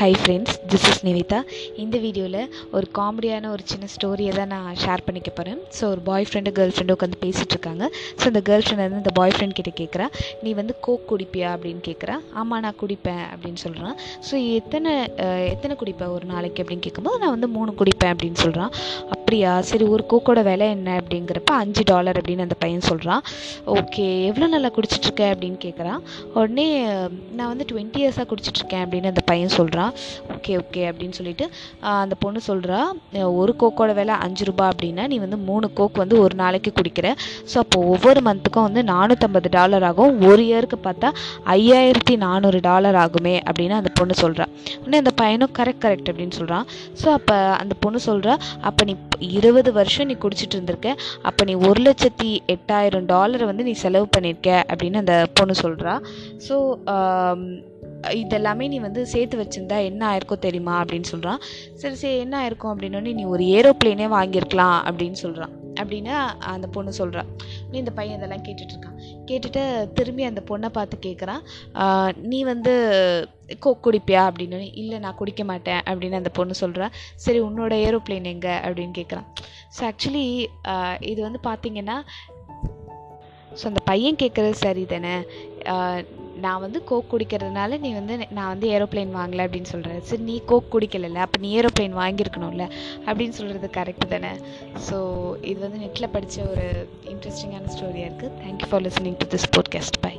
Hi friends this is Nivitha இந்த வீடியோவில் ஒரு காமெடியான ஒரு சின்ன ஸ்டோரியை தான் நான் ஷேர் பண்ணிக்க போகிறேன் ஸோ ஒரு பாய் ஃப்ரெண்டு கேர்ள் ஃப்ரெண்டு உட்காந்து பேசிகிட்டு இருக்காங்க. ஸோ அந்த கேர்ள் ஃப்ரெண்ட் வந்து இந்த பாய் ஃப்ரெண்ட் கிட்ட கேட்குறா நீ வந்து கோக் குடிப்பியா? அப்படின்னு கேட்குறா ஆமாம் நான் குடிப்பேன் அப்படின்னு சொல்கிறான் ஸோ எத்தனை எத்தனை குடிப்பேன் ஒரு நாளைக்கு அப்படின்னு கேட்கும்போது நான் வந்து மூணு குடிப்பேன் அப்படின்னு சொல்கிறான் அப்படியா? சரி ஒரு கோக்கோட விலை என்ன அப்படிங்கிறப்ப அஞ்சு டாலர் அப்படின்னு அந்த பையன் சொல்கிறான் ஓகே எவ்வளோ நல்லா குடிச்சிட்ருக்க அப்படின்னு கேட்குறான் உடனே நான் வந்து டுவெண்ட்டி இயர்ஸாக குடிச்சிட்ருக்கேன் அப்படின்னு அந்த பையன் சொல்கிறான் ஓகே ஓகே அப்படின்னு சொல்லிட்டு அந்த பொண்ணு சொல்கிறா ஒரு கோக்கோட விலை அஞ்சு ரூபாய் அப்படின்னா நீ வந்து மூணு கோக் வந்து ஒரு நாளைக்கு குடிக்கிற. ஸோ அப்போ ஒவ்வொரு மந்த்துக்கும் வந்து நானூற்றம்பது டாலர் ஆகும். ஒரு இயருக்கு பார்த்தா ஐயாயிரத்தி நானூறு டாலர் ஆகுமே அப்படின்னு அந்த பொண்ணு சொல்கிறா உடனே அந்த பையனும் கரெக்ட் கரெக்ட் அப்படின்னு சொல்கிறான் ஸோ அப்போ அந்த பொண்ணு சொல்கிறா அப்போ நீ இருபது வருஷம் நீ குடிச்சிட்டு இருந்திருக்க. அப்போ நீ ஒரு லட்சத்தி எட்டாயிரம் டாலரை வந்து நீ செலவு பண்ணியிருக்க அப்படின்னு அந்த பொண்ணு சொல்கிறா ஸோ இதெல்லாமே நீ வந்து சேர்த்து வச்சிருந்தா என்ன ஆயிருக்கும் தெரியுமா அப்படின்னு சொல்கிறான் சரி சரி என்ன ஆயிருக்கும் அப்படின்னோடனே நீ ஒரு ஏரோப்ளேனே வாங்கியிருக்கலாம் அப்படின்னு சொல்கிறான் அப்படின்னு அந்த பொண்ணு சொல்கிறா இந்த பையன் இதெல்லாம் கேட்டுட்ருக்கான். கேட்டுட்டு திரும்பி அந்த பொண்ணை பார்த்து கேட்குறான் நீ வந்து கோ குடிப்பியா? அப்படின்னு. இல்லை நான் குடிக்க மாட்டேன் அப்படின்னு அந்த பொண்ணு சொல்கிறா சரி உன்னோட ஏரோப்ளேன் எங்கே? அப்படின்னு கேட்குறான் ஸோ ஆக்சுவலி இது வந்து பார்த்திங்கன்னா ஸோ அந்த பையன் கேட்குறது சரி தானே நான் வந்து கோக் குடிக்கிறதுனால நீ வந்து நான் வந்து ஏரோப்ளேன் வாங்கலை அப்படின்னு சொல்கிற சரி நீ கோக் குடிக்கலைல்ல அப்போ நீ ஏரோப்ளேன் வாங்கியிருக்கணும்ல அப்படின்னு சொல்கிறது கரெக்டு தானே? ஸோ இது வந்து நெட்டில் படித்த ஒரு இன்ட்ரெஸ்டிங்கான ஸ்டோரியாக இருக்குது thank you for listening to this podcast bye